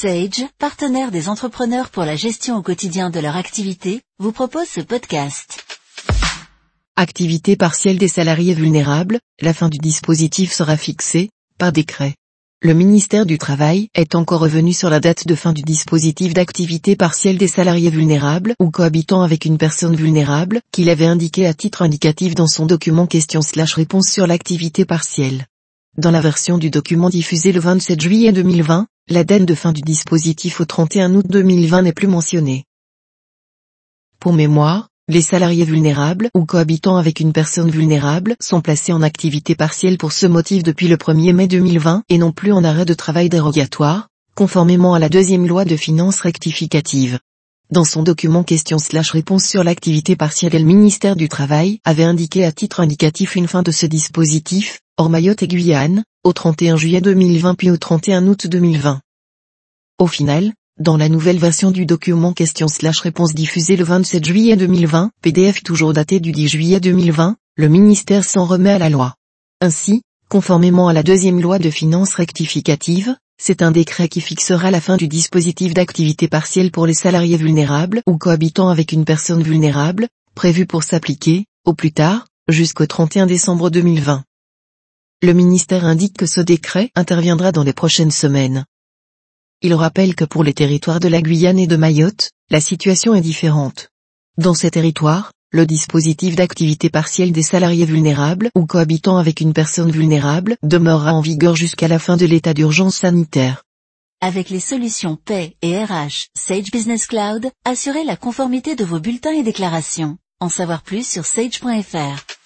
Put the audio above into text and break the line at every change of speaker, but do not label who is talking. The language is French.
Sage, partenaire des entrepreneurs pour la gestion au quotidien de leur activité, vous propose ce podcast.
Activité partielle des salariés vulnérables, la fin du dispositif sera fixée, par décret. Le ministère du Travail est encore revenu sur la date de fin du dispositif d'activité partielle des salariés vulnérables ou cohabitant avec une personne vulnérable, qu'il avait indiqué à titre indicatif dans son document question slash réponse sur l'activité partielle. Dans la version du document diffusé le 27 juillet 2020, la date de fin du dispositif au 31 août 2020 n'est plus mentionnée. Pour mémoire, les salariés vulnérables ou cohabitant avec une personne vulnérable sont placés en activité partielle pour ce motif depuis le 1er mai 2020 et non plus en arrêt de travail dérogatoire, conformément à la deuxième loi de finances rectificative. Dans son document question slash réponse sur l'activité partielle le ministère du Travail avait indiqué à titre indicatif une fin de ce dispositif, hors Mayotte et Guyane, au 31 juillet 2020 puis au 31 août 2020. Au final, dans la nouvelle version du document question slash réponse diffusée le 27 juillet 2020, PDF toujours daté du 10 juillet 2020, le ministère s'en remet à la loi. Ainsi, conformément à la deuxième loi de finances rectificative, c'est un décret qui fixera la fin du dispositif d'activité partielle pour les salariés vulnérables ou cohabitant avec une personne vulnérable, prévu pour s'appliquer, au plus tard, jusqu'au 31 décembre 2020. Le ministère indique que ce décret interviendra dans les prochaines semaines. Il rappelle que pour les territoires de la Guyane et de Mayotte, la situation est différente. Dans ces territoires, le dispositif d'activité partielle des salariés vulnérables ou cohabitant avec une personne vulnérable demeurera en vigueur jusqu'à la fin de l'état d'urgence sanitaire.
Avec les solutions Pay et RH, Sage Business Cloud, assurez la conformité de vos bulletins et déclarations. En savoir plus sur sage.fr.